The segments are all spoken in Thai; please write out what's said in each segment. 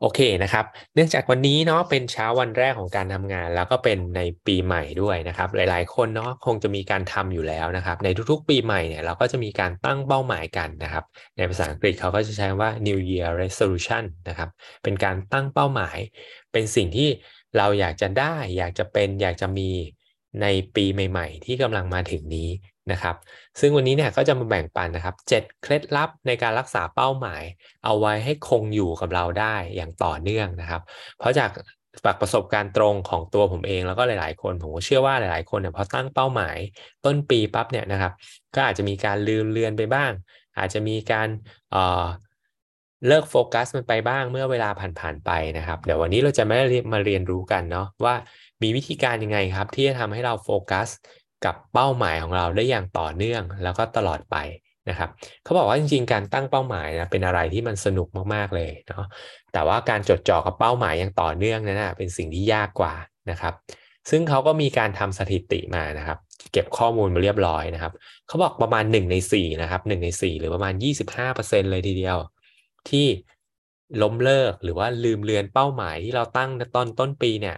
โอเคนะครับ เนื่องจากวันนี้เนาะเป็นเช้าวันแรกของการทำงาน แล้วก็เป็นในปีใหม่ด้วยนะครับ หลายๆ คนเนาะคงจะมีการทำอยู่แล้วนะครับ ในทุกๆ ปีใหม่เนี่ยเราก็จะมีการตั้งเป้าหมายกันนะครับ ในภาษาอังกฤษเขาก็จะใช้ว่า New Year Resolution นะครับ เป็นการตั้งเป้าหมาย เป็นสิ่งที่เราอยากจะได้ อยากจะเป็น อยากจะมีในปีใหม่ ๆ ที่กำลังมาถึงนี้ นะครับ ซึ่งวันนี้เนี่ยก็จะมาแบ่งปันนะครับ7เคล็ดลับในการรักษาเป้าหมาย เอาไว้ให้คงอยู่กับเราได้อย่างต่อเนื่องนะครับ เพราะจากจากประสบการณ์ตรงของตัวผมเองแล้วก็หลาย ๆ คนผมก็เชื่อว่าหลาย ๆ คนเนี่ยพอตั้งเป้าหมาย ต้นปีปั๊บเนี่ยนะครับ ก็อาจจะมีการลืมเลือนไปบ้าง อาจจะมีการเเลิกโฟกัสมันไปบ้างเมื่อเวลาผ่าน ๆ ไปนะครับ เดี๋ยววันนี้เราจะมามาเรียนรู้กันเนาะว่ามีวิธีการยังไงครับ ที่จะทำให้เราโฟกัส กับเป้าหมายของเราได้อย่างต่อเนื่องแล้วก็ตลอดไปนะครับเขาบอกว่าจริงๆ การตั้งเป้าหมายนะเป็นอะไรที่มันสนุกมากๆเลยเนาะแต่ว่าการจดจ่อกับเป้าหมายอย่างต่อเนื่องนั้นนะเป็นสิ่งที่ยากกว่านะครับ ซึ่งเขาก็มีการทำสถิติมานะครับ เก็บข้อมูลมาเรียบร้อยนะครับเขาบอกประมาณ 1 ใน4นะครับ1ใน 4 หรือประมาณ 25%เลยทีเดียว ที่ล้มเลิกหรือว่าลืมเลือนเป้าหมายที่เราตั้งตอนต้นปีเนี่ย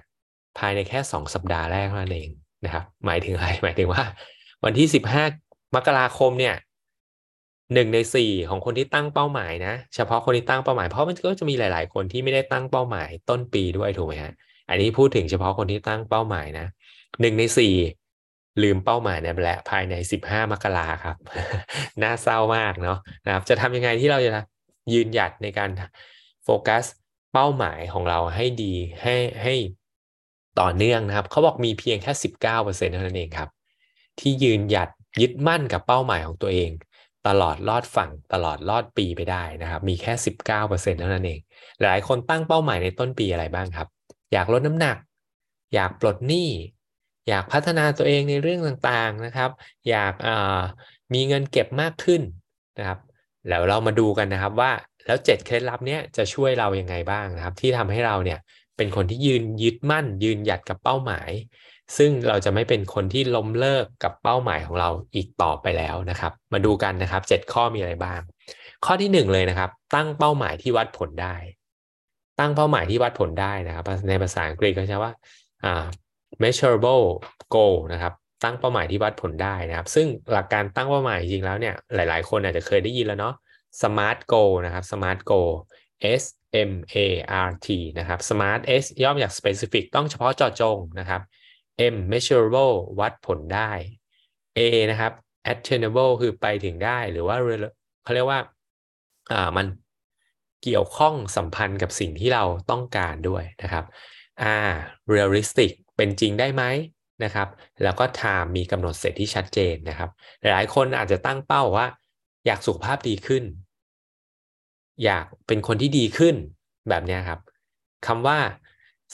ภายในแค่ 2 สัปดาห์แรกนั่นเอง นะครับ หมายถึงอะไรหมายถึงว่า วันที่15มกราคมเนี่ยหนึ่งในสี่ของคนที่ตั้งเป้าหมายนะ เฉพาะคนที่ตั้งเป้าหมายเพราะมันก็จะมีหลาย ๆ คนที่ไม่ได้ตั้งเป้าหมายต้นปีด้วยถูกไหมฮะอันนี้พูดถึงเฉพาะคนที่ตั้งเป้าหมายนะหนึ่งในสี่ลืมเป้าหมายเนี่ยแหละภายในสิบห้ามกราครับ น่าเศร้ามากเนาะนะครับ จะทำยังไงที่เราจะยืนหยัดในการโฟกัสเป้าหมายของเราให้ดีให้ให้ ต่อเนื่องนะครับเขาบอกมีเพียงแค่สิบเก้าเปอร์เซ็นต์เท่านั้นเองครับ ที่ยืนหยัดยึดมั่นกับเป้าหมายของตัวเอง ตลอดลอดฝั่งตลอดลอดปีไปได้นะครับ มีแค่สิบเก้าเปอร์เซ็นต์เท่านั้นเอง หลายคนตั้งเป้าหมายในต้นปีอะไรบ้างครับ อยากลดน้ำหนัก อยากปลดหนี้อยากพัฒนาตัวเองในเรื่องต่างๆนะครับ อยากมีเงินเก็บมากขึ้นนะครับแล้วเรามาดูกันนะครับว่าแล้วเจ็ดเคล็ดลับเนี้ยจะช่วยเรายังไงบ้างนะครับ ที่ทำให้เราเนี่ย เป็นคนที่ยืนยึดมั่น ยืนหยัดกับเป้าหมาย ซึ่งเราจะไม่เป็นคนที่ล้มเลิกกับเป้าหมายของเราอีกต่อไปแล้วนะครับ มาดูกันนะครับเจ็ดข้อมีอะไรบ้าง ข้อที่หนึ่งเลยนะครับ ตั้งเป้าหมายที่วัดผลได้ ตั้งเป้าหมายที่วัดผลได้นะครับ ในภาษาอังกฤษเขาใช้ว่าอ่า measurable goal นะครับตั้งเป้าหมายที่วัดผลได้นะครับ ซึ่งหลักการตั้งเป้าหมายจริงแล้วเนี่ยหลาย ๆ คนอาจจะเคยได้ยินแล้วเนาะ smart goal นะครับ smart goal S M A R T นะครับ smart S ย่อมาจาก specific ต้องเฉพาะเจาะจงนะครับ M measurable วัดผลได้ A นะครับ attainable คือไปถึงได้หรือว่าเขาเรียกว่าอ่ามันเกี่ยวข้องสัมพันธ์กับสิ่งที่เราต้องการด้วยนะครับ R realistic เป็นจริงได้ไหมนะครับ แล้วก็ time มีกำหนดเสร็จที่ชัดเจนนะครับ หลายคนอาจจะตั้งเป้าว่า อยากสุขภาพดีขึ้น อยากเป็นคนที่ดีขึ้นแบบนี้ครับคำว่า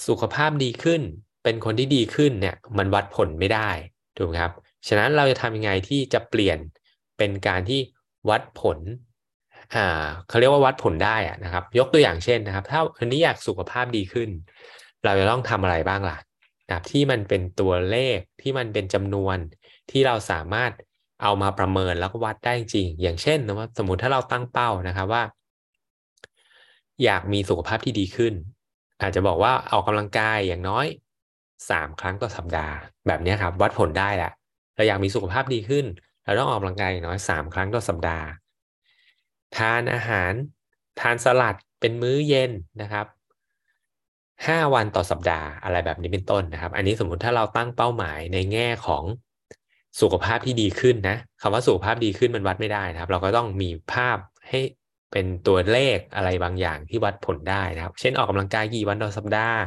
สุขภาพดีขึ้น เป็นคนที่ดีขึ้นเนี่ยมันวัดผลไม่ได้ถูกไหมครับ ฉะนั้นเราจะทำยังไงที่จะเปลี่ยนเป็นการที่วัดผลอ่าเขาเรียกว่าวัดผลได้อะนะครับ ยกตัวอย่างเช่นนะครับ ถ้าวันนี้อยากสุขภาพดีขึ้น เราจะต้องทำอะไรบ้างล่ะนะครับที่มันเป็นตัวเลขที่มันเป็นจำนวนที่เราสามารถเอามาประเมินแล้วก็วัดได้จริง อย่างเช่นนะสมมติถ้าเราตั้งเป้านะครับว่า อยากมีสุขภาพที่ดีขึ้น อาจจะบอกว่าออกกำลังกายอย่างน้อยสามครั้งต่อสัปดาห์ แบบนี้ครับ วัดผลได้แหละเราอยากมีสุขภาพดีขึ้น เราต้องออกกำลังกายอย่างน้อยสามครั้งต่อสัปดาห์ ทานอาหารทานสลัดเป็นมื้อเย็นนะครับห้าวันต่อสัปดาห์อะไรแบบนี้เป็นต้นนะครับ อันนี้สมมุติถ้าเราตั้งเป้าหมายในแง่ของสุขภาพที่ดีขึ้นนะคำว่าสุขภาพดีขึ้นมันวัดไม่ได้นะครับ เราก็ต้องมีภาพให้ เป็นตัวเลขอะไรบางอย่างที่วัดผลได้นะครับ เช่นออกกำลังกายกี่วันต่อสัปดาห์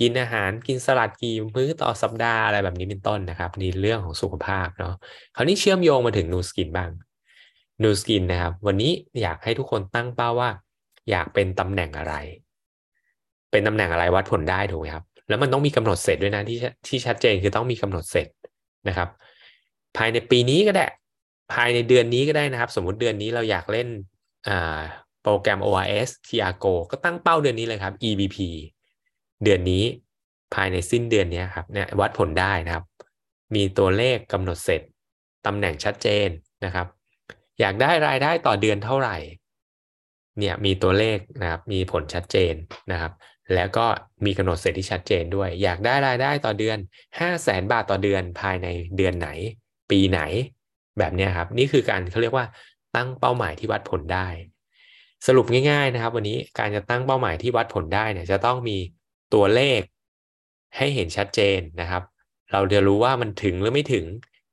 กินอาหารกินสลัดกี่มื้อต่อสัปดาห์อะไรแบบนี้เป็นต้นนะครับนี่เรื่องของสุขภาพเนาะคราวนี้เชื่อมโยงมาถึงนูสกินบ้างนูสกินนะครับ วันนี้อยากให้ทุกคนตั้งเป้าว่า อยากเป็นตำแหน่งอะไร เป็นตำแหน่งอะไรวัดผลได้ถูกไหมครับ แล้วมันต้องมีกำหนดเสร็จด้วยนะที่ที่ชัดเจนคือต้องมีกำหนดเสร็จนะครับ ภายในปีนี้ก็ได้ภายในเดือนนี้ก็ได้นะครับ สมมุติเดือนนี้เราอยากเล่น โปรแกรม ORS Tiago ก็ตั้งเป้าเดือนนี้เลยครับ EBP เดือนนี้ภายในสิ้นเดือนนี้ครับเนี่ยวัดผลได้นะครับ มีตัวเลขกำหนดเสร็จตำแหน่งชัดเจนนะครับ อยากได้รายได้ต่อเดือนเท่าไหร่เนี่ยมีตัวเลขนะครับมีผลชัดเจนนะครับ แล้วก็มีกำหนดเสร็จที่ชัดเจนด้วย อยากได้รายได้ต่อเดือน 5 0 0แสนบาทต่อเดือนภายในเดือนไหน ปีไหนแบบนี้ครับ นี่คือการเขาเรียกว่า ตั้งเป้าหมายที่วัดผลได้ สรุปง่ายๆนะครับ วันนี้การจะตั้งเป้าหมายที่วัดผลได้เนี่ยจะต้องมีตัวเลขให้เห็นชัดเจนนะครับ เราจะรู้ว่ามันถึงหรือไม่ถึง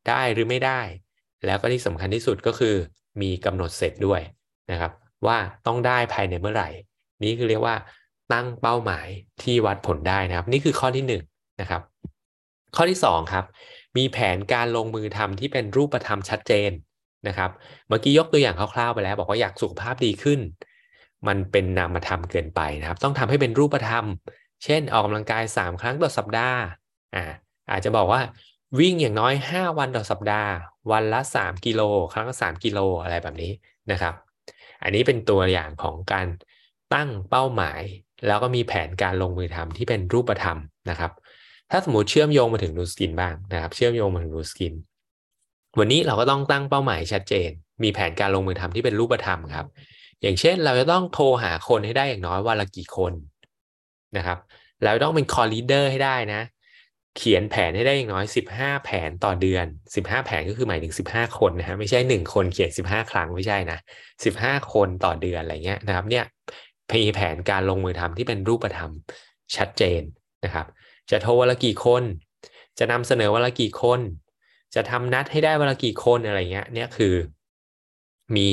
ได้หรือไม่ได้ แล้วก็ที่สำคัญที่สุดก็คือ มีกำหนดเสร็จด้วยนะครับ ว่าต้องได้ภายในเมื่อไหร่ นี่คือเรียกว่าตั้งเป้าหมายที่วัดผลได้นะครับ นี่คือข้อที่1นนะครับ ข้อที่ 2 ครับ มีแผนการลงมือทำที่เป็นรูปธรรมชัดเจน นะครับ เมื่อกี้ยกตัวอย่างคร่าวๆไปแล้ว บอกว่าอยากสุขภาพดีขึ้น มันเป็นนามธรรมเกินไปนะครับ ต้องทำให้เป็นรูปธรรม เช่นออกกำลังกาย 3 ครั้งต่อสัปดาห์อ่าอาจจะบอกว่าวิ่งอย่างน้อย 5 วันต่อสัปดาห์ วันละ 3 กิโล ครั้งละ3กิโลอะไรแบบนี้นะครับ อันนี้เป็นตัวอย่างของการตั้งเป้าหมาย แล้วก็มีแผนการลงมือทำที่เป็นรูปธรรมนะครับ ถ้าสมมติเชื่อมโยงมาถึงนูสกินบ้างนะครับ เชื่อมโยงมาถึงนูสกิน วันนี้เราก็ต้องตั้งเป้าหมายชัดเจน มีแผนการลงมือทำที่เป็นรูปธรรมครับ อย่างเช่นเราจะต้องโทรหาคนให้ได้อย่างน้อยวันละกี่คนนะครับเราต้องเป็นคอลีเดอร์ให้ได้นะ เขียนแผนให้ได้อย่างน้อย 15 แผนต่อเดือน 15 แผนก็คือหมายถึง 15 คนนะฮะไม่ใช่ 1 คนเขียน 15 ครั้งไม่ใช่นะ 15 คนต่อเดือนอะไรเงี้ยนะครับเนี่ยมีแผนการลงมือทำที่เป็นรูปธรรมชัดเจนนะครับ จะโทรวันละกี่คน จะนำเสนอวันละกี่คน จะทำนัดให้ได้วันละกี่คนอะไรเงี้ยเนี่ยคือมี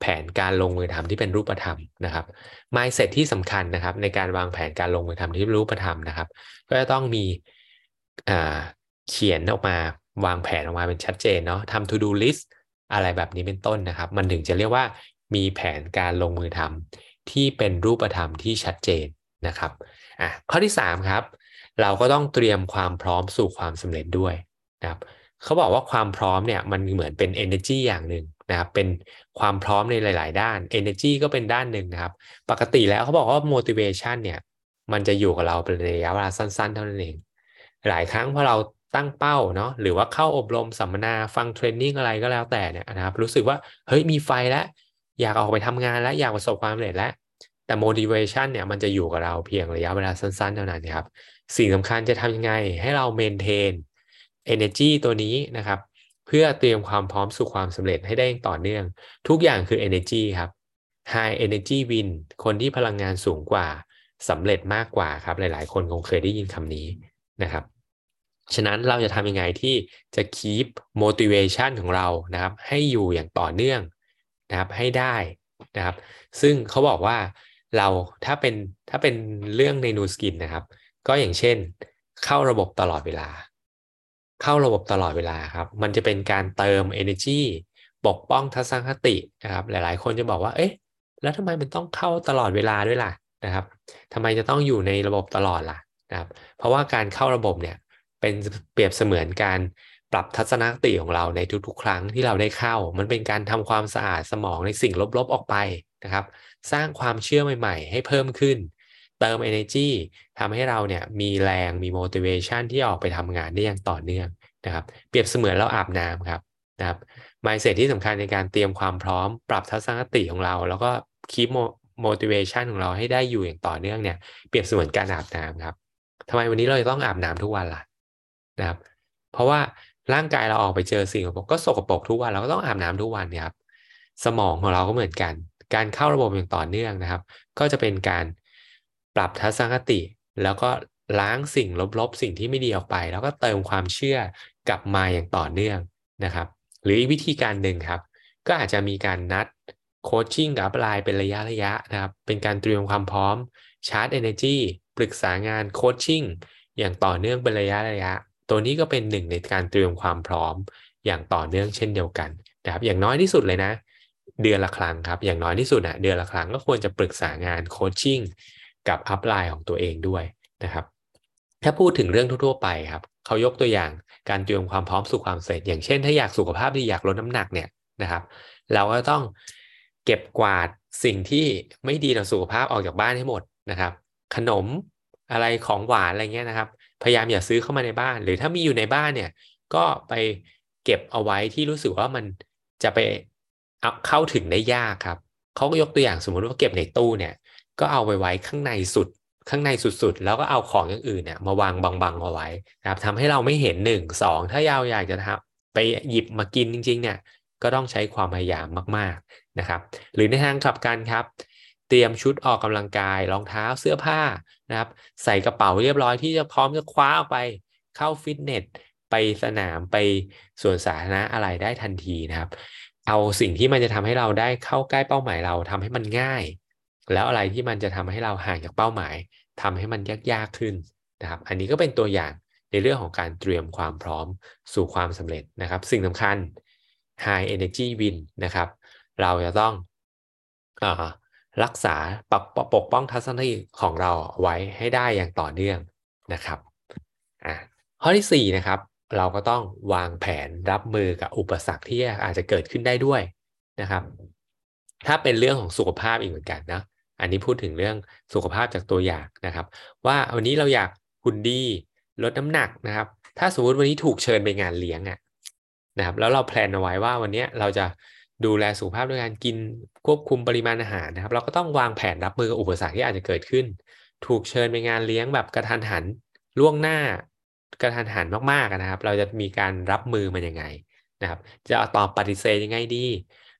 แผนการลงมือทำที่เป็นรูปธรรมนะครับ mindset ที่สำคัญนะครับ ในการวางแผนการลงมือทำที่รูปธรรมนะครับ ก็จะต้องมีเขียนออกมาวางแผนออกมาเป็นชัดเจนเนาะทำ to do list อะไรแบบนี้เป็นต้นนะครับ มันถึงจะเรียกว่ามีแผนการลงมือทำที่เป็นรูปธรรมที่ชัดเจนนะครับอะข้อที่ 3 ครับ เราก็ต้องเตรียมความพร้อมสู่ความสำเร็จด้วยนะครับ เขาบอกว่าความพร้อมเนี่ยมันเหมือนเป็น energy อย่างหนึ่งนะครับเป็นความพร้อมในหลาย ๆ ด้าน energy ก็เป็นด้านหนึ่งนะครับ ปกติแล้วเขาบอกว่า motivation เนี่ยมันจะอยู่กับเราเป็นระยะเวลาสั้น ๆ เท่านั้นเอง หลายครั้งพอเราตั้งเป้าเนาะหรือว่าเข้าอบรมสัมมนาฟังเทรนนิ่งอะไรก็แล้วแต่เนี่ยนะครับรู้สึกว่าเฮ้ยมีไฟแล้วอยากออกไปทำงานแล้วอยากประสบความสำเร็จแล้วแต่ motivation เนี่ยมันจะอยู่กับเราเพียงระยะเวลาสั้น ๆ เท่านั้นครับสิ่งสำคัญจะทำยังไงให้เรา maintain energy ตัวนี้นะครับ เพื่อเตรียมความพร้อมสู่ความสำเร็จให้ได้ต่อเนื่อง ทุกอย่างคือ energy ครับ high energy win คนที่พลังงานสูงกว่าสำเร็จมากกว่าครับ หลาย ๆ คนคงเคยได้ยินคำนี้นะครับฉะนั้นเราจะทำยังไงที่จะ keep motivation ของเรานะครับ ให้อยู่อย่างต่อเนื่องนะครับให้ได้นะครับ ซึ่งเขาบอกว่าเราถ้าเป็นถ้าเป็นเรื่องในนูสกินนะครับ ก็อย่างเช่น เข้าระบบตลอดเวลา เข้าระบบตลอดเวลาครับ มันจะเป็นการเติม energy ปกป้องทัศนคตินะครับ หลายๆ คนจะบอกว่า เอ๊ะ แล้วทำไมมันต้องเข้าตลอดเวลาด้วยล่ะนะครับทำไมจะต้องอยู่ในระบบตลอดล่ะนะครับ เพราะว่าการเข้าระบบเนี่ยเป็นเปรียบเสมือนการปรับทัศนคติของเราในทุกๆ ครั้งที่เราได้เข้า มันเป็นการทำความสะอาดสมองในสิ่งลบๆออกไปนะครับ สร้างความเชื่อใหม่ ๆ ให้เพิ่มขึ้น เติม energy ทำให้เราเนี่ยมีแรงมี motivation ที่ออกไปทำงานได้อย่างต่อเนื่องนะครับ เปรียบเสมือนเราอาบน้ำครับนะครับ mindset ที่สำคัญในการเตรียมความพร้อม ปรับทัศนคติของเรา แล้วก็ keep motivation ของเราให้ได้อยู่อย่างต่อเนื่องเนี่ยเปรียบเสมือนการอาบน้ำครับทำไมวันนี้เราจะต้องอาบน้ำทุกวันล่ะนะครับ เพราะว่าร่างกายเราออกไปเจอสิ่งสกปรกก็สกปรกทุกวันเราก็ต้องอาบน้ำทุกวันนะครับ สมองของเราก็เหมือนกัน การเข้าระบบอย่างต่อเนื่องนะครับ ก็จะเป็นการ ปรับทัศนคติ แล้วก็ล้างสิ่งลบๆ สิ่งที่ไม่ดีออกไป แล้วก็เติมความเชื่อกลับมาอย่างต่อเนื่องนะครับ หรืออีกวิธีการหนึ่งครับ ก็อาจจะมีการนัดโคชชิ่งกับไลน์เป็นระยะระยะนะครับ เป็นการเตรียมความพร้อมชาร์จ energy ปรึกษางาน coaching อย่างต่อเนื่องเป็นระยะระยะ ตัวนี้ก็เป็นหนึ่งในการเตรียมความพร้อมอย่างต่อเนื่องเช่นเดียวกันนะครับอย่างน้อยที่สุดเลยนะ เดือนละครั้งครับ อย่างน้อยที่สุดอนะเดือนละครั้งก็ควรจะปรึกษางาน coaching กับ upline ของตัวเองด้วยนะครับ ถ้าพูดถึงเรื่องทั่วๆไปครับเขายกตัวอย่างการเตรียมความพร้อมสู่ความสำเร็จ อย่างเช่น ถ้าอยากสุขภาพดีอยากลดน้ำหนักเนี่ยนะครับ เราก็ต้องเก็บกวาดสิ่งที่ไม่ดีต่อสุขภาพออกจากบ้านให้หมดนะครับ ขนมอะไรของหวานอะไรเงี้ยนะครับ พยายามอย่าซื้อเข้ามาในบ้าน หรือถ้ามีอยู่ในบ้านเนี่ยก็ไปเก็บเอาไว้ที่รู้สึกว่ามันจะไปเข้าถึงได้ยากครับเขาก็ยกตัวอย่างสมมติว่าเก็บในตู้เนี่ย ก็เอาไปไว้ข้างในสุดข้างในสุดๆ แล้วก็เอาของอย่างอื่นเนี่ยมาวางบังๆเอาไว้นะครับทำให้เราไม่เห็นหนึ่งสองถ้ายาวอยากจะทำไปหยิบมากินจริง ๆ เนี่ยก็ต้องใช้ความพยายามมากๆนะครับ หรือในทางกลับกันครับ เตรียมชุดออกกำลังกายรองเท้าเสื้อผ้านะครับ ใส่กระเป๋าเรียบร้อยที่จะพร้อมจะคว้าออกไปเข้าฟิตเนสไปสนามไปสวนสาธารณะอะไรได้ทันทีนะครับ เอาสิ่งที่มันจะทำให้เราได้เข้าใกล้เป้าหมายเราทำให้มันง่าย แล้วอะไรที่มันจะทำให้เราห่างจากเป้าหมายทำให้มันยากๆขึ้นนะครับ อันนี้ก็เป็นตัวอย่างในเรื่องของการเตรียมความพร้อมสู่ความสำเร็จนะครับ สิ่งสำคัญ high energy win นะครับ เราจะต้องอรักษาปกปกป้องทัศนคติของเราไว้ให้ได้อย่างต่อเนื่องนะครับข้อที่4นะครับเราก็ต้องวางแผนรับมือกับอุปสรรคที่อาจจะเกิดขึ้นได้ด้วยนะครับ ถ้าเป็นเรื่องของสุขภาพอีกเหมือนกันนะ อันนี้พูดถึงเรื่องสุขภาพจากตัวอย่างนะครับ ว่าวันนี้เราอยากหุ่นดีลดน้ำหนักนะครับ ถ้าสมมติวันนี้ถูกเชิญไปงานเลี้ยงอะนะครับ แล้วเราแพลนเอาไว้ว่าวันนี้เราจะดูแลสุขภาพด้วยการกินควบคุมปริมาณอาหารนะครับ เราก็ต้องวางแผนรับมือกับอุปสรรคที่อาจจะเกิดขึ้น ถูกเชิญไปงานเลี้ยงแบบกระทันหันล่วงหน้ากระทันหันมากๆนะครับ เราจะมีการรับมือมันยังไงนะครับ จะตอบปฏิเสธยังไงดี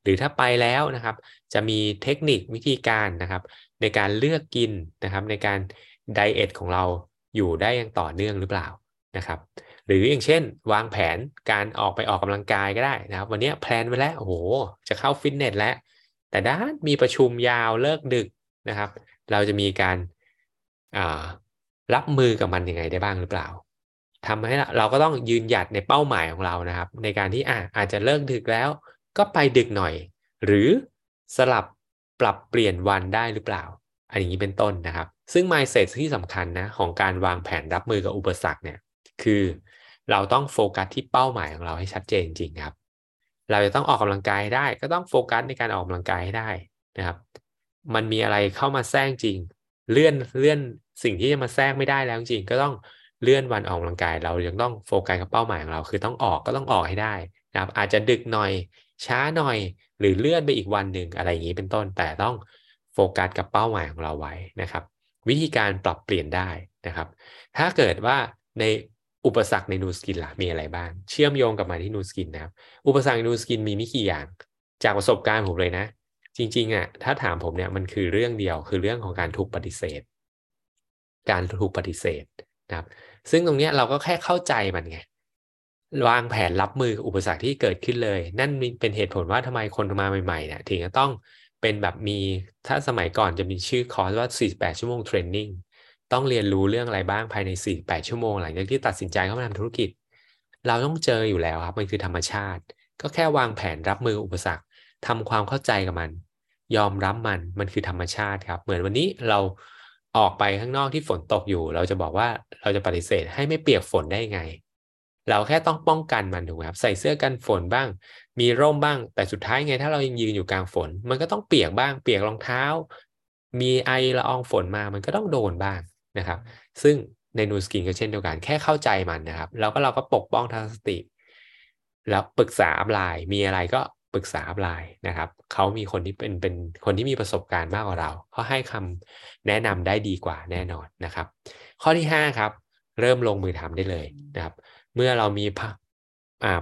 หรือถ้าไปแล้วนะครับ จะมีเทคนิควิธีการนะครับ ในการเลือกกินนะครับ ในการไดเอทของเราอยู่ได้อย่างต่อเนื่องหรือเปล่านะครับ หรืออย่างเช่น วางแผนการออกไปออกกำลังกายก็ได้นะครับ วันนี้แพลนไว้แล้วโอ้โหจะเข้าฟิตเนสแล้วแต่ด้านมีประชุมยาวเลิกดึกนะครับ เราจะมีการรับมือกับมันยังไงได้บ้างหรือเปล่าทำให้เราก็ต้องยืนหยัดในเป้าหมายของเรานะครับ ในการที่อะอาจจะเลิกดึกแล้ว ก็ไปดึกหน่อย หรือสลับปรับเปลี่ยนวันได้หรือเปล่า อันนี้เป็นต้นนะครับ ซึ่ง mindset ที่สำคัญนะของการวางแผนรับมือกับอุปสรรคเนี่ยคือเราต้องโฟกัสที่เป้าหมายของเราให้ชัดเจนจริงครับ เราจะต้องออกกำลังกายได้ ก็ต้องโฟกัสในการออกกำลังกายให้ได้นะครับ มันมีอะไรเข้ามาแทรกจริง เลื่อนเลื่อนสิ่งที่จะมาแทรกไม่ได้แล้วจริงก็ต้องเลื่อนวันออกกำลังกาย เรายังต้องโฟกัสกับเป้าหมายของเรา คือต้องออกก็ต้องออกให้ได้ นะครับอาจจะดึกหน่อยช้าหน่อย หรือเลื่อนไปอีกวันหนึ่งอะไรอย่างนี้เป็นต้นแต่ต้องโฟกัสกับเป้าหมายของเราไว้นะครับ วิธีการปรับเปลี่ยนได้นะครับ ถ้าเกิดว่าในอุปสรรคในนูสกินล่ะมีอะไรบ้าง เชื่อมโยงกับมาที่นูสกินนะครับ อุปสรรคในนูสกินมีไม่กี่อย่าง จากประสบการณ์ผมเลยนะ จริงๆอะถ้าถามผมเนี่ยมันคือเรื่องเดียวคือเรื่องของการถูกปฏิเสธ การถูกปฏิเสธนะครับ ซึ่งตรงนี้เราก็แค่เข้าใจมันไง วางแผนรับมืออุปสรรคที่เกิดขึ้นเลย นั่นเป็นเหตุผลว่าทำไมคนมาใหม่ๆเนี่ยถึงจะต้องเป็นแบบมีถ้าสมัยก่อนจะมีชื่อคอร์สว่า 48 ชั่วโมงเทรนนิ่งต้องเรียนรู้เรื่องอะไรบ้างภายใน 48 ชั่วโมงหลังจากที่ตัดสินใจเข้ามาทำธุรกิจ เราต้องเจออยู่แล้วครับมันคือธรรมชาติ ก็แค่วางแผนรับมืออุปสรรคทำความเข้าใจกับมัน ยอมรับมันมันคือธรรมชาติครับ เหมือนวันนี้เราออกไปข้างนอกที่ฝนตกอยู่ เราจะบอกว่าเราจะปฏิเสธให้ไม่เปียกฝนได้ไง เราแค่ต้องป้องกันมันถูกไหมครับใส่เสื้อกันฝนบ้าง มีร่มบ้าง แต่สุดท้ายไงถ้าเรายังยืนอยู่กลางฝน มันก็ต้องเปียกบ้าง เปียกรองเท้า มีไอละอองฝนมามันก็ต้องโดนบ้างนะครับ ซึ่งในนูสกินก็เช่นเดียวกัน แค่เข้าใจมันนะครับ แล้วก็เราก็ปกป้องทางสติ แล้วปรึกษา upline มีอะไรก็ปรึกษา upline นะครับเขามีคนที่เป็นเป็นคนที่มีประสบการณ์มากกว่าเราเขาให้คำแนะนำได้ดีกว่าแน่นอนนะครับ ข้อที่5ครับเริ่มลงมือทำได้เลยนะครับ เมื่อเรามี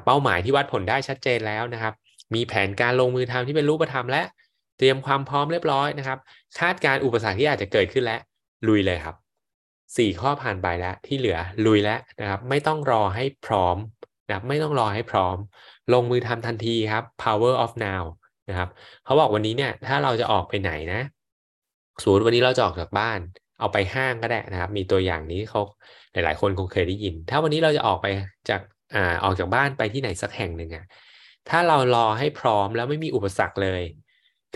เป้าหมายที่วัดผลได้ชัดเจนแล้วนะครับ มีแผนการลงมือทำที่เป็นรูปธรรมและเตรียมความพร้อมเรียบร้อยนะครับ คาดการอุปสรรคที่อาจจะเกิดขึ้นแล้วลุยเลยครับสี่ข้อผ่านไปแล้วที่เหลือลุยแล้วนะครับ ไม่ต้องรอให้พร้อมนะไม่ต้องรอให้พร้อม ลงมือทำทันทีครับ power of now นะครับเขาบอกวันนี้เนี่ยถ้าเราจะออกไปไหนนะสมมติวันนี้เราจะออกจากบ้าน เอาไปห้างก็ได้นะครับ มีตัวอย่างนี้เขาหลายๆ คนคงเคยได้ยิน ถ้าวันนี้เราจะออกไปจากอ่าออกจากบ้านไปที่ไหนสักแห่งหนึ่งอะถ้าเรารอให้พร้อมแล้วไม่มีอุปสรรคเลย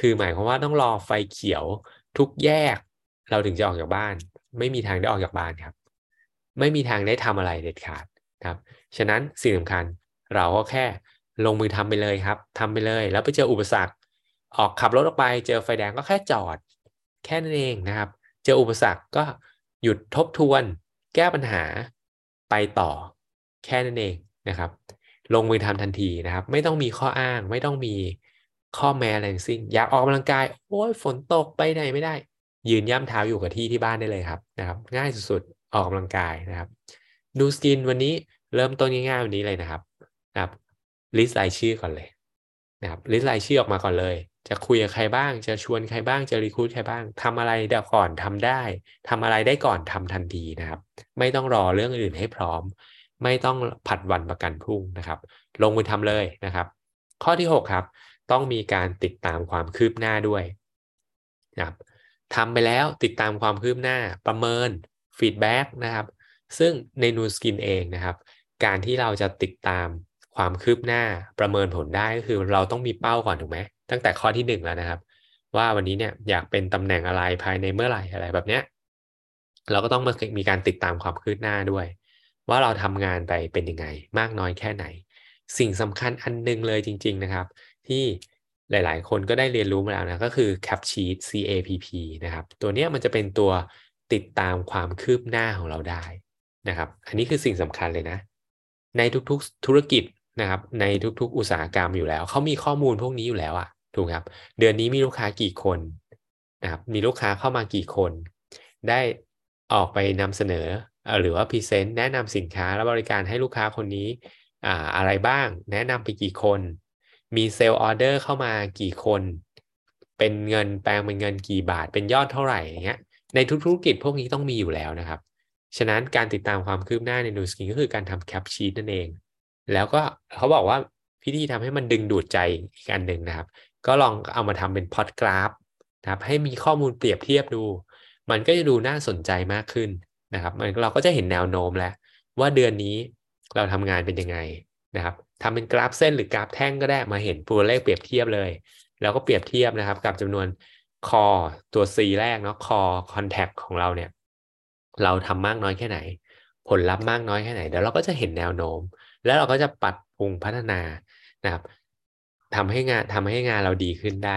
คือหมายความว่าต้องรอไฟเขียวทุกแยก เราถึงจะออกจากบ้าน ไม่มีทางได้ออกจากบ้านครับ ไม่มีทางได้ทำอะไรเด็ดขาดครับ ฉะนั้นสิ่งสำคัญเราก็แค่ลงมือทำไปเลยครับทำไปเลย แล้วไปเจออุปสรรค ออกขับรถออกไป เจอไฟแดงก็แค่จอด แค่นั้นเองนะครับ เจออุปสรรคก็หยุดทบทวน แก้ปัญหาไปต่อแค่นั้นเองนะครับ ลงมือทำทันทีนะครับ ไม่ต้องมีข้ออ้าง ไม่ต้องมีข้อแม้อะไรทั้งสิ้นอยากออกกำลังกาย โอ้ยฝนตกไปไหนไม่ได้ ยืนย่ำเท้าอยู่กับที่ที่บ้านได้เลยครับนะครับ ง่ายสุดๆออกกำลังกายนะครับ นูสกินวันนี้เริ่มต้นง่ายๆวันนี้เลยนะครับนะครับ list รายชื่อก่อนเลยนะครับ list รายชื่อออกมาก่อนเลย จะคุยกับใครบ้าง จะชวนใครบ้างจะ recruit ใครบ้างทำอะไรเดี๋ยวก่อนทำได้ทำอะไรได้ก่อนทำทันทีนะครับ ไม่ต้องรอเรื่องอื่นให้พร้อม ไม่ต้องผัดวันประกันพรุ่งนะครับ ลงมือทำเลยนะครับ ข้อที่ 6 ครับ ต้องมีการติดตามความคืบหน้าด้วยนะครับทำไปแล้วติดตามความคืบหน้าประเมิน feedback นะครับซึ่งในนูสกินเองนะครับ การที่เราจะติดตามความคืบหน้าประเมินผลได้ก็คือเราต้องมีเป้าก่อนถูกไหม ตั้งแต่ข้อที่หนึ่งแล้วนะครับ ว่าวันนี้เนี่ยอยากเป็นตำแหน่งอะไรภายในเมื่อไหร่อะไรแบบเนี้ยเราก็ต้องมีการติดตามความคืบหน้าด้วย ว่าเราทำงานไปเป็นยังไง มากน้อยแค่ไหน สิ่งสำคัญอันนึงเลยจริง ๆนะครับ ที่หลาย ๆ คนก็ได้เรียนรู้มาแล้วนะก็คือ Cap Sheet CAPP นะครับตัวเนี้ยมันจะเป็นตัวติดตามความคืบหน้าของเราได้นะครับ อันนี้คือสิ่งสำคัญเลยนะ ในทุกๆธุรกิจนะครับ ในทุกๆ อุตสาหกรรมอยู่แล้วเขามีข้อมูลพวกนี้อยู่แล้วอะ ถูกครับ เดือนนี้มีลูกค้ากี่คนนะครับมีลูกค้าเข้ามากี่คน ได้ออกไปนำเสนอหรือว่า present แนะนำสินค้าและบริการให้ลูกค้าคนนี้อ่าอะไรบ้าง แนะนำไปกี่คน มี sale order เข้ามากี่คน เป็นเงินแปลงเป็นเงินกี่บาท เป็นยอดเท่าไหร่อย่างเงี้ยในทุกธุรกิจพวกนี้ต้องมีอยู่แล้วนะครับ ฉะนั้นการติดตามความคืบหน้าในนูสกินก็คือการทำ GAP sheet นั่นเอง แล้วก็เขาบอกว่าวิธีทำให้มันดึงดูดใจอีกอันหนึ่งนะครับ ก็ลองเอามาทำเป็น plot graphนะครับให้มีข้อมูลเปรียบเทียบดู มันก็จะดูน่าสนใจมากขึ้นนะครับมันเราก็จะเห็นแนวโน้มแล้ว ว่าเดือนนี้เราทำงานเป็นยังไงนะครับทำเป็นกราฟเส้นหรือกราฟแท่งก็ได้มาเห็นตัวเลขเปรียบเทียบเลย แล้วก็เปรียบเทียบนะครับ กับจำนวนคอตัว C แรกเนาะคอคอนแทคของเราเนี่ยเราทำมากน้อยแค่ไหน ผลลัพธ์มากน้อยแค่ไหนเดี๋ยวเราก็จะเห็นแนวโน้ม แล้วเราก็จะปรับปรุงพัฒนานะครับ ทำให้งานทำให้งานเราดีขึ้นได้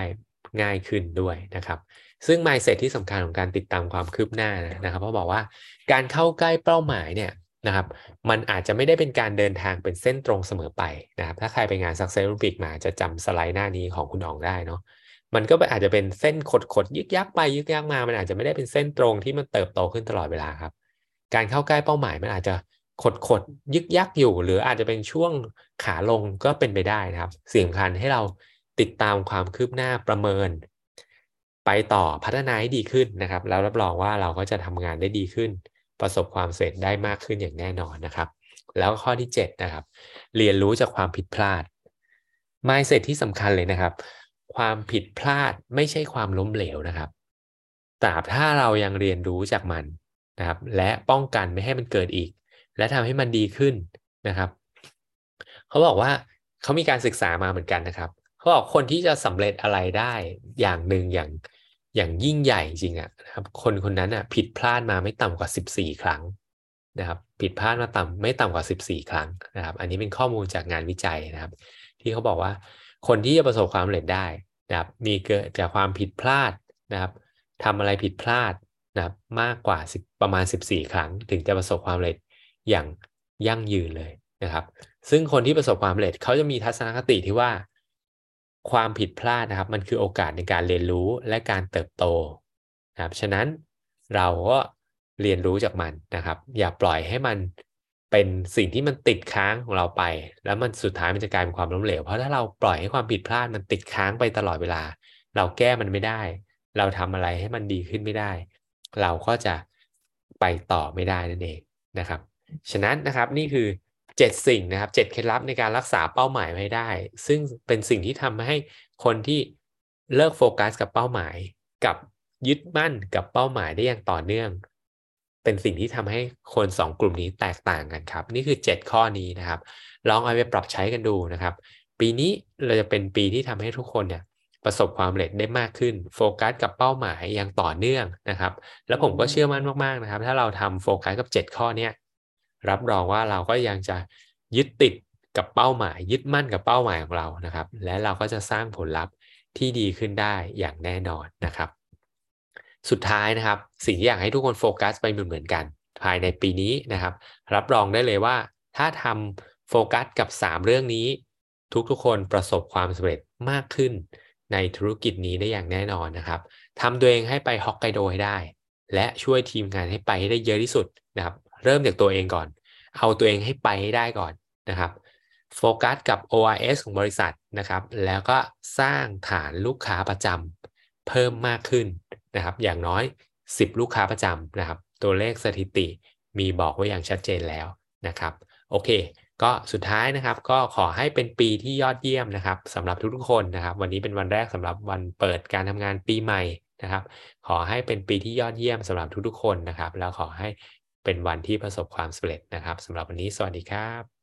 ง่ายขึ้นด้วยนะครับ ซึ่ง mindset ที่สำคัญของการติดตามความคืบหน้านะครับเพราะบอกว่าการเข้าใกล้เป้าหมายเนี่ยนะครับ มันอาจจะไม่ได้เป็นการเดินทางเป็นเส้นตรงเสมอไปนะครับ ถ้าใครไปงาน Success Olympic มาจะจำสไลด์หน้านี้ของคุณอองได้เนาะมันก็อาจจะเป็นเส้นขดขดยึกยักไปยึกยักมา มันอาจจะไม่ได้เป็นเส้นตรงที่มันเติบโตขึ้นตลอดเวลาครับ การเข้าใกล้เป้าหมายมันอาจจะ ขดขดยึกยักอยู่ หรืออาจจะเป็นช่วงขาลงก็เป็นไปได้นะครับ สิ่งสำคัญให้เราติดตามความคืบหน้าประเมิน ไปต่อพัฒนาให้ดีขึ้นนะครับ แล้วรับรองว่าเราก็จะทำงานได้ดีขึ้น ประสบความสำเร็จได้มากขึ้นอย่างแน่นอนนะครับ แล้วข้อที่7นะครับ เรียนรู้จากความผิดพลาด mindset ที่สำคัญเลยนะครับ ความผิดพลาดไม่ใช่ความล้มเหลวนะครับตราบถ้าเรายังเรียนรู้จากมันนะครับ และป้องกันไม่ให้มันเกิดอีก และทำให้มันดีขึ้นนะครับเขาบอกว่าเขามีการศึกษามาเหมือนกันนะครับเขาบอกคนที่จะสำเร็จอะไรได้อย่างหนึ่งอย่างอย่างยิ่งใหญ่จริงอะนะครับ คนคนนั้นอะผิดพลาดมาไม่ต่ำกว่า 14 ครั้งนะครับผิดพลาดมาต่ำไม่ต่ำกว่า 14 ครั้งนะครับ อันนี้เป็นข้อมูลจากงานวิจัยนะครับ ที่เขาบอกว่าคนที่จะประสบความสำเร็จได้นะครับมีเกิดจากความผิดพลาดนะครับทำอะไรผิดพลาดนะครับมากกว่าประมาณ 14 ครั้ง ถึงจะประสบความสำเร็จ อย่างยั่งยืนเลยนะครับ ซึ่งคนที่ประสบความสำเร็จเขาจะมีทัศนคติที่ว่าความผิดพลาดนะครับ มันคือโอกาสในการเรียนรู้และการเติบโตนะครับ ฉะนั้นเราก็เรียนรู้จากมันนะครับ อย่าปล่อยให้มันเป็นสิ่งที่มันติดค้างของเราไป แล้วมันสุดท้ายมันจะกลายเป็นความล้มเหลว เพราะถ้าเราปล่อยให้ความผิดพลาดมันติดค้างไปตลอดเวลา เราแก้มันไม่ได้ เราทำอะไรให้มันดีขึ้นไม่ได้ เราก็จะไปต่อไม่ได้นั่นเองนะครับ ฉะนั้นนะครับนี่คือ 7 สิ่งนะครับ7เคล็ดลับในการรักษาเป้าหมายไว้ได้ ซึ่งเป็นสิ่งที่ทำให้คนที่เลิกโฟกัสกับเป้าหมาย กับยึดมั่นกับเป้าหมายได้อย่างต่อเนื่อง เป็นสิ่งที่ทำให้คน 2 กลุ่มนี้แตกต่างกันครับ นี่คือ 7 ข้อนี้นะครับ ลองเอาไปปรับใช้กันดูนะครับ ปีนี้เราจะเป็นปีที่ทำให้ทุกคนเนี่ยประสบความสำเร็จได้มากขึ้น โฟกัสกับเป้าหมายอย่างต่อเนื่องนะครับ แล้วผมก็เชื่อมั่นมากๆนะครับ ถ้าเราทำโฟกัสกับ 7 ข้อเนี้ รับรองว่าเราก็ยังจะยึดติดกับเป้าหมาย ยึดมั่นกับเป้าหมายของเรานะครับ และเราก็จะสร้างผลลัพธ์ที่ดีขึ้นได้อย่างแน่นอนนะครับ สุดท้ายนะครับสิ่งที่อยากให้ทุกคนโฟกัสไปเหมือนๆกัน ภายในปีนี้นะครับ รับรองได้เลยว่าถ้าทำโฟกัสกับ 3 เรื่องนี้ ทุกๆ คนประสบความสำเร็จมากขึ้น ในธุรกิจนี้ได้อย่างแน่นอนนะครับทำตัวเองให้ไปฮอกไกโดให้ได้ และช่วยทีมงานให้ไปให้ได้เยอะที่สุดนะครับ เริ่มจากตัวเองก่อน เอาตัวเองให้ไปให้ได้ก่อนนะครับโฟกัสกับ ORS ของบริษัทนะครับ แล้วก็สร้างฐานลูกค้าประจำเพิ่มมากขึ้นนะครับ อย่างน้อย 10 ลูกค้าประจำนะครับ ตัวเลขสถิติมีบอกไว้อย่างชัดเจนแล้วนะครับ โอเค ก็สุดท้ายนะครับก็ขอให้เป็นปีที่ยอดเยี่ยมนะครับสำหรับทุกๆคนนะครับ วันนี้เป็นวันแรกสำหรับวันเปิดการทำงานปีใหม่นะครับ ขอให้เป็นปีที่ยอดเยี่ยมสำหรับทุกๆคนนะครับ แล้วขอให้ เป็นวันที่ประสบความสำเร็จนะครับสำหรับวันนี้สวัสดีครับ